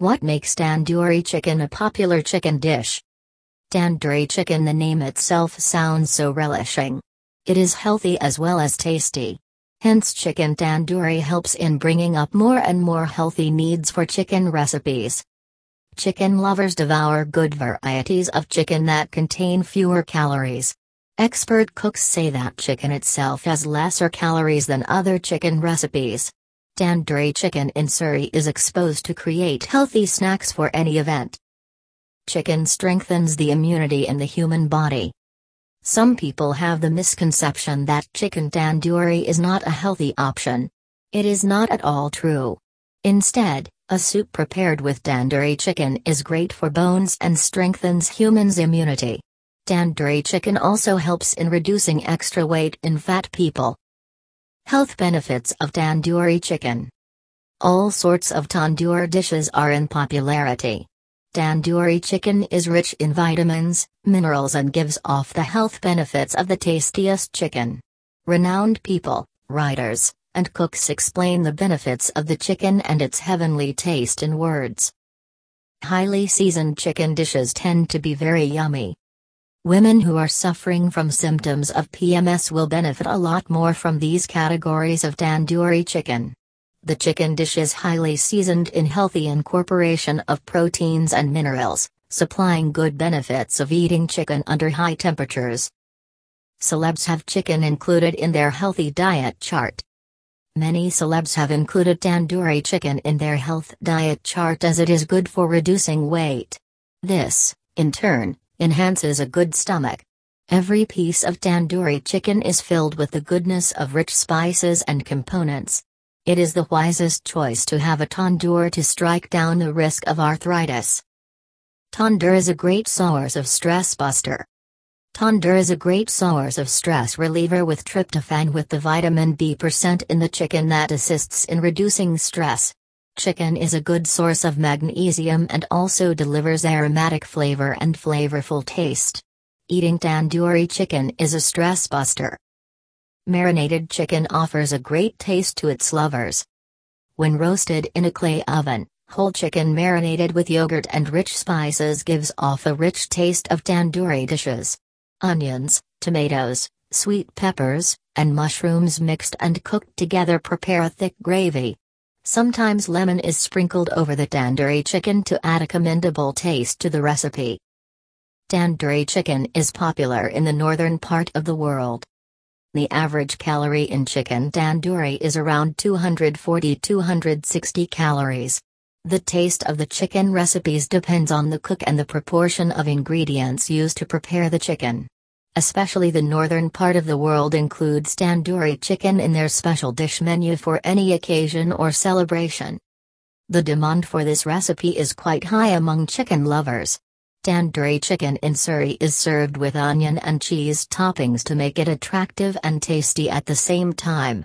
What makes tandoori chicken a popular chicken dish? Tandoori chicken, the name itself sounds so relishing. It is healthy as well as tasty. Hence, chicken tandoori helps in bringing up more and more healthy needs for chicken recipes. Chicken lovers devour good varieties of chicken that contain fewer calories. Expert cooks say that chicken itself has lesser calories than other chicken recipes. Tandoori chicken in Surrey is exposed to create healthy snacks for any event. Chicken strengthens the immunity in the human body. Some people have the misconception that chicken tandoori is not a healthy option. It is not at all true. Instead, a soup prepared with tandoori chicken is great for bones and strengthens humans' immunity. Tandoori chicken also helps in reducing extra weight in fat people. Health benefits of tandoori chicken. All sorts of tandoor dishes are in popularity. Tandoori chicken is rich in vitamins, minerals, and gives off the health benefits of the tastiest chicken. Renowned people, writers, and cooks explain the benefits of the chicken and its heavenly taste in words. Highly seasoned chicken dishes tend to be very yummy. Women who are suffering from symptoms of PMS will benefit a lot more from these categories of tandoori chicken. The chicken dish is highly seasoned in healthy incorporation of proteins and minerals, supplying good benefits of eating chicken under high temperatures. Celebs have chicken included in their healthy diet chart. Many celebs have included tandoori chicken in their health diet chart as it is good for reducing weight. This, in turn, enhances a good stomach. Every piece of tandoori chicken is filled with the goodness of rich spices and components. It is the wisest choice to have a tandoor to strike down the risk of arthritis. Tandoor is a great source of stress buster. Tandoor is a great source of stress reliever with tryptophan with the vitamin B percent in the chicken that assists in reducing stress. Chicken is a good source of magnesium and also delivers aromatic flavor and flavorful taste. Eating tandoori chicken is a stress buster. Marinated chicken offers a great taste to its lovers. When roasted in a clay oven, whole chicken marinated with yogurt and rich spices gives off a rich taste of tandoori dishes. Onions, tomatoes, sweet peppers, and mushrooms mixed and cooked together prepare a thick gravy. Sometimes lemon is sprinkled over the tandoori chicken to add a commendable taste to the recipe. Tandoori chicken is popular in the northern part of the world. The average calorie in chicken tandoori is around 240-260 calories. The taste of the chicken recipes depends on the cook and the proportion of ingredients used to prepare the chicken especially the northern part of the world includes tandoori chicken in their special dish menu for any occasion or celebration. The demand for this recipe is quite high among chicken lovers. Tandoori chicken in Surrey is served with onion and cheese toppings to make it attractive and tasty at the same time.